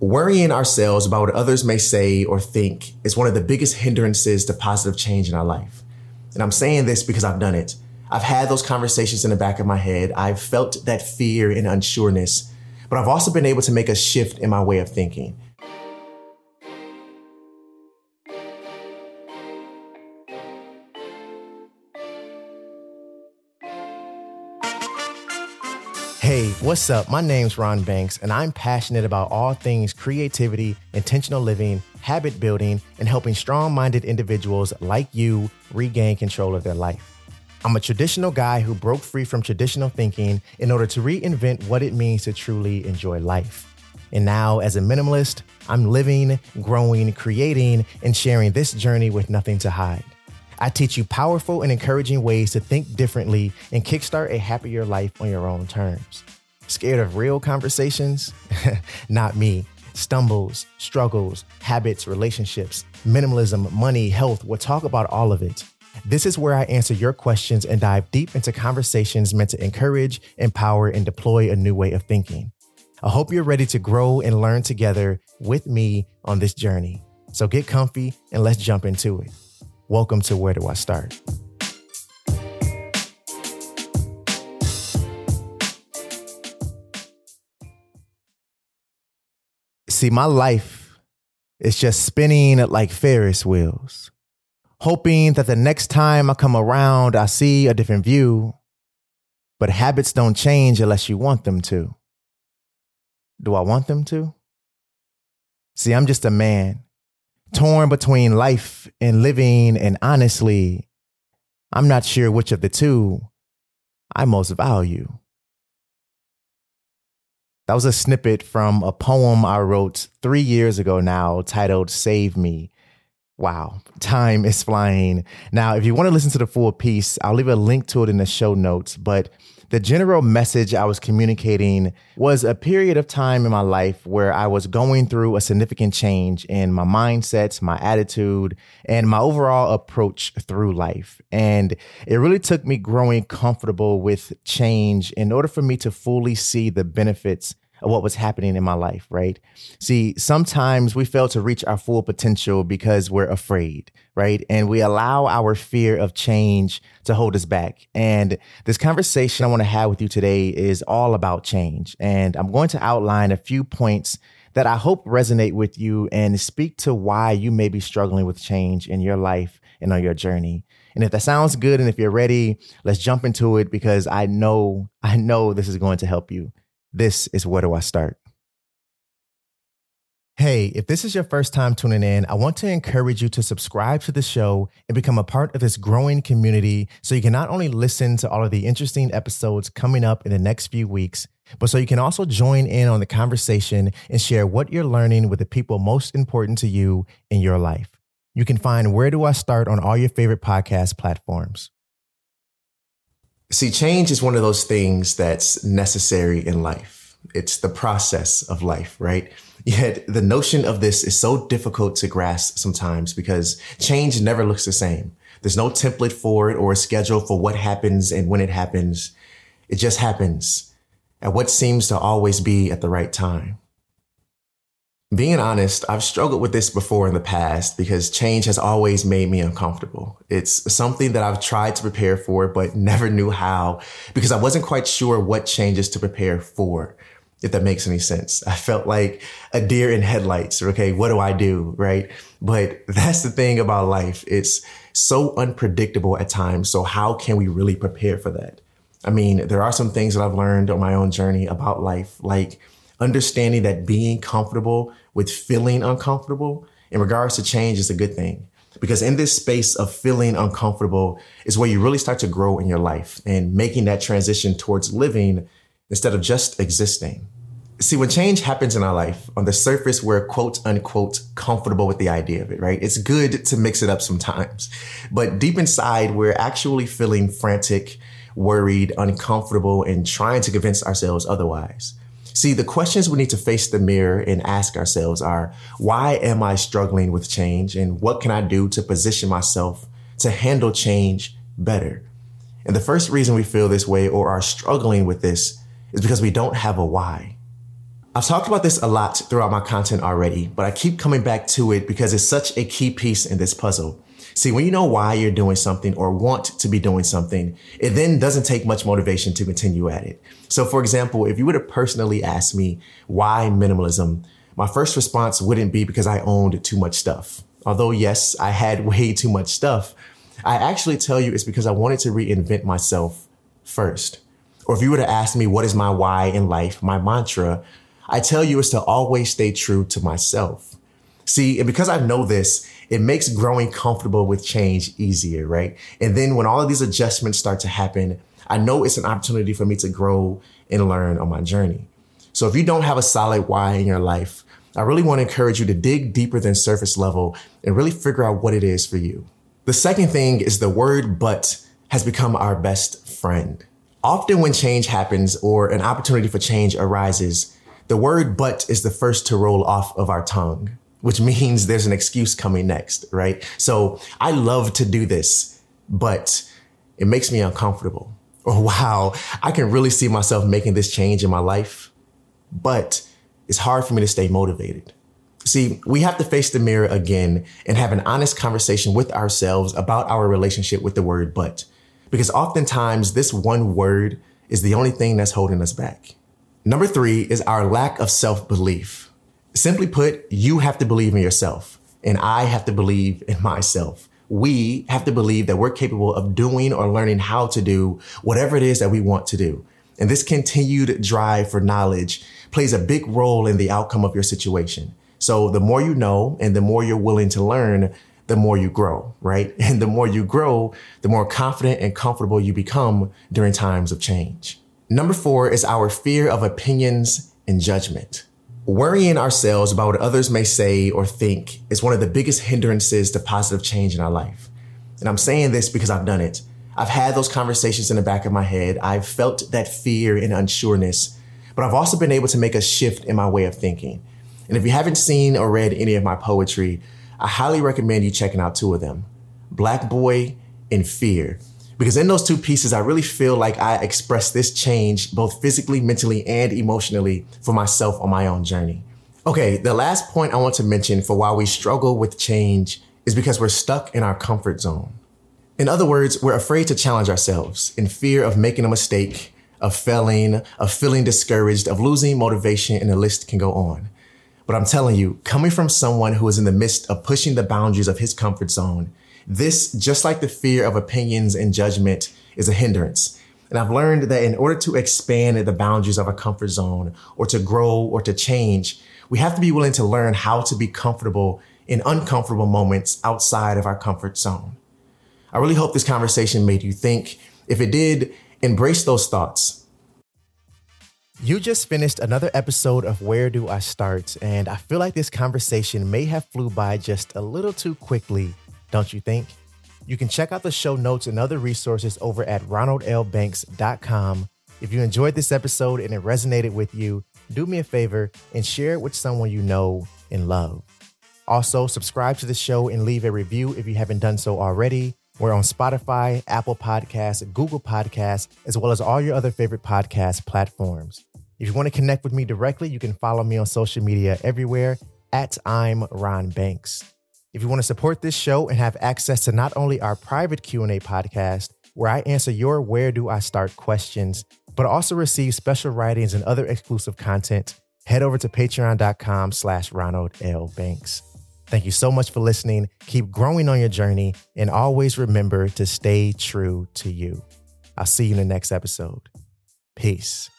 Worrying ourselves about what others may say or think is one of the biggest hindrances to positive change in our life. And I'm saying this because I've done it. I've had those conversations in the back of my head. I've felt that fear and unsureness, but I've also been able to make a shift in my way of thinking. Hey, what's up? My name's Ron Banks, and I'm passionate about all things creativity, intentional living, habit building, and helping strong minded individuals like you regain control of their life. I'm a traditional guy who broke free from traditional thinking in order to reinvent what it means to truly enjoy life. And now, as a minimalist, I'm living, growing, creating, and sharing this journey with nothing to hide. I teach you powerful and encouraging ways to think differently and kickstart a happier life on your own terms. Scared of real conversations? Not me. Stumbles, struggles, habits, relationships, minimalism, money, health, we'll talk about all of it. This is where I answer your questions and dive deep into conversations meant to encourage, empower, and deploy a new way of thinking. I hope you're ready to grow and learn together with me on this journey. So get comfy and let's jump into it. Welcome to Where Do I Start? See, my life is just spinning like Ferris wheels, hoping that the next time I come around, I see a different view. But habits don't change unless you want them to. Do I want them to? See, I'm just a man torn between life and living, and honestly, I'm not sure which of the two I most value. That was a snippet from a poem I wrote three years ago now titled Save Me. Wow, time is flying. Now, if you want to listen to the full piece, I'll leave a link to it in the show notes. But the general message I was communicating was a period of time in my life where I was going through a significant change in my mindsets, my attitude, and my overall approach through life. And it really took me growing comfortable with change in order for me to fully see the benefits what was happening in my life, right? See, sometimes we fail to reach our full potential because we're afraid, right? And we allow our fear of change to hold us back. And this conversation I want to have with you today is all about change. And I'm going to outline a few points that I hope resonate with you and speak to why you may be struggling with change in your life and on your journey. And if that sounds good and if you're ready, let's jump into it because I know, I know this is going to help you. This is Where Do I Start? Hey, if this is your first time tuning in, I want to encourage you to subscribe to the show and become a part of this growing community so you can not only listen to all of the interesting episodes coming up in the next few weeks, but so you can also join in on the conversation and share what you're learning with the people most important to you in your life. You can find Where Do I Start on all your favorite podcast platforms. See, change is one of those things that's necessary in life. It's the process of life, right? Yet the notion of this is so difficult to grasp sometimes because change never looks the same. There's no template for it or a schedule for what happens and when it happens. It just happens at what seems to always be at the right time. Being honest, I've struggled with this before in the past because change has always made me uncomfortable. It's something that I've tried to prepare for, but never knew how because I wasn't quite sure what changes to prepare for, if that makes any sense. I felt like a deer in headlights. Okay. What do I do? Right. But that's the thing about life. It's so unpredictable at times. So how can we really prepare for that? I mean, there are some things that I've learned on my own journey about life, like understanding that being comfortable with feeling uncomfortable in regards to change is a good thing. Because in this space of feeling uncomfortable is where you really start to grow in your life and making that transition towards living instead of just existing. See, when change happens in our life, on the surface, we're quote unquote comfortable with the idea of it, right? It's good to mix it up sometimes. But deep inside, we're actually feeling frantic, worried, uncomfortable, and trying to convince ourselves otherwise. See, the questions we need to face the mirror and ask ourselves are why am I struggling with change? And what can I do to position myself to handle change better? And the first reason we feel this way or are struggling with this is because we don't have a why. I've talked about this a lot throughout my content already, but I keep coming back to it because it's such a key piece in this puzzle. See, when you know why you're doing something or want to be doing something, it then doesn't take much motivation to continue at it. So, for example, if you were to personally ask me why minimalism, my first response wouldn't be because I owned too much stuff. Although, yes, I had way too much stuff. I actually tell you it's because I wanted to reinvent myself first. Or if you were to ask me, what is my why in life, my mantra, I tell you is to always stay true to myself. See, and because I know this, it makes growing comfortable with change easier, right? And then when all of these adjustments start to happen, I know it's an opportunity for me to grow and learn on my journey. So if you don't have a solid why in your life, I really want to encourage you to dig deeper than surface level and really figure out what it is for you. The second thing is the word but has become our best friend. Often when change happens or an opportunity for change arises, the word but is the first to roll off of our tongue, which means there's an excuse coming next, right? So I love to do this, but it makes me uncomfortable. Or oh, wow, I can really see myself making this change in my life, but it's hard for me to stay motivated. See, we have to face the mirror again and have an honest conversation with ourselves about our relationship with the word but, because oftentimes this one word is the only thing that's holding us back. Number three is our lack of self belief. Simply put, you have to believe in yourself, and I have to believe in myself. We have to believe that we're capable of doing or learning how to do whatever it is that we want to do. And this continued drive for knowledge plays a big role in the outcome of your situation. So the more you know and the more you're willing to learn, the more you grow, right? And the more you grow, the more confident and comfortable you become during times of change. Number four is our fear of opinions and judgment. Worrying ourselves about what others may say or think is one of the biggest hindrances to positive change in our life. And I'm saying this because I've done it. I've had those conversations in the back of my head. I've felt that fear and unsureness, but I've also been able to make a shift in my way of thinking. And if you haven't seen or read any of my poetry, I highly recommend you checking out two of them Black Boy and Fear. Because in those two pieces, I really feel like I express this change both physically, mentally, and emotionally for myself on my own journey. Okay, the last point I want to mention for why we struggle with change is because we're stuck in our comfort zone. In other words, we're afraid to challenge ourselves in fear of making a mistake, of failing, of feeling discouraged, of losing motivation, and the list can go on. But I'm telling you, coming from someone who is in the midst of pushing the boundaries of his comfort zone, this, just like the fear of opinions and judgment, is a hindrance. And I've learned that in order to expand the boundaries of a comfort zone or to grow or to change, we have to be willing to learn how to be comfortable in uncomfortable moments outside of our comfort zone. I really hope this conversation made you think. If it did, embrace those thoughts. You just finished another episode of Where Do I Start? And I feel like this conversation may have flew by just a little too quickly don't you think? You can check out the show notes and other resources over at ronaldlbanks.com. If you enjoyed this episode and it resonated with you, do me a favor and share it with someone you know and love. Also, subscribe to the show and leave a review if you haven't done so already. We're on Spotify, Apple Podcasts, Google Podcasts, as well as all your other favorite podcast platforms. If you want to connect with me directly, you can follow me on social media everywhere at I'm Ron Banks. If you want to support this show and have access to not only our private Q&A podcast, where I answer your where do I start questions, but also receive special writings and other exclusive content, head over to patreon.com slash Ronald L. Banks. Thank you so much for listening. Keep growing on your journey and always remember to stay true to you. I'll see you in the next episode. Peace.